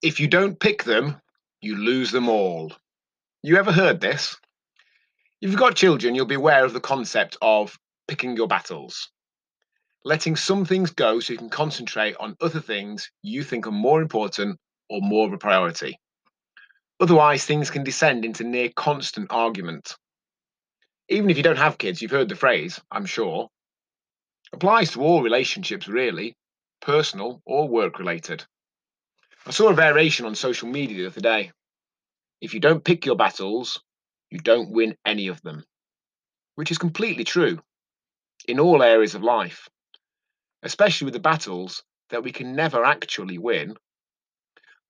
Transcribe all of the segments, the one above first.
If you don't pick them, you lose them all. You ever heard this? If you've got children, you'll be aware of the concept of picking your battles. Letting some things go so you can concentrate on other things you think are more important or more of a priority. Otherwise, things can descend into near constant argument. Even if you don't have kids, you've heard the phrase, I'm sure. Applies to all relationships, really, personal or work related. I saw a variation on social media the other day. If you don't pick your battles, you don't win any of them, which is completely true in all areas of life, especially with the battles that we can never actually win.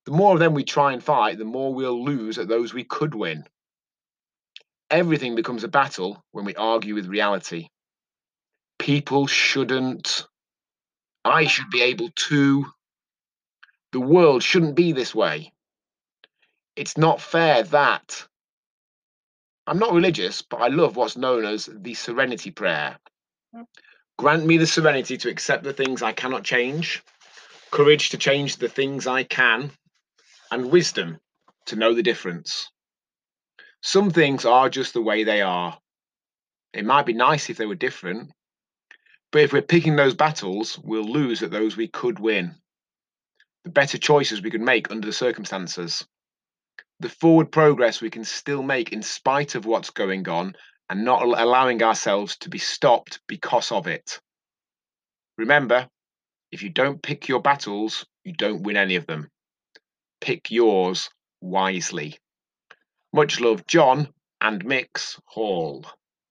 The more of them we try and fight, the more we'll lose at those we could win. Everything becomes a battle when we argue with reality. People shouldn't. I should be able to. The world shouldn't be this way. It's not fair that. I'm not religious, but I love what's known as the serenity prayer. Mm. Grant me the serenity to accept the things I cannot change, courage to change the things I can, and wisdom to know the difference. Some things are just the way they are. It might be nice if they were different, but if we're picking those battles, we'll lose at those we could win the better choices we can make under the circumstances, the forward progress we can still make in spite of what's going on and not allowing ourselves to be stopped because of it. Remember, if you don't pick your battles, you don't win any of them. Pick yours wisely. Much love, Jon and Missy Hall.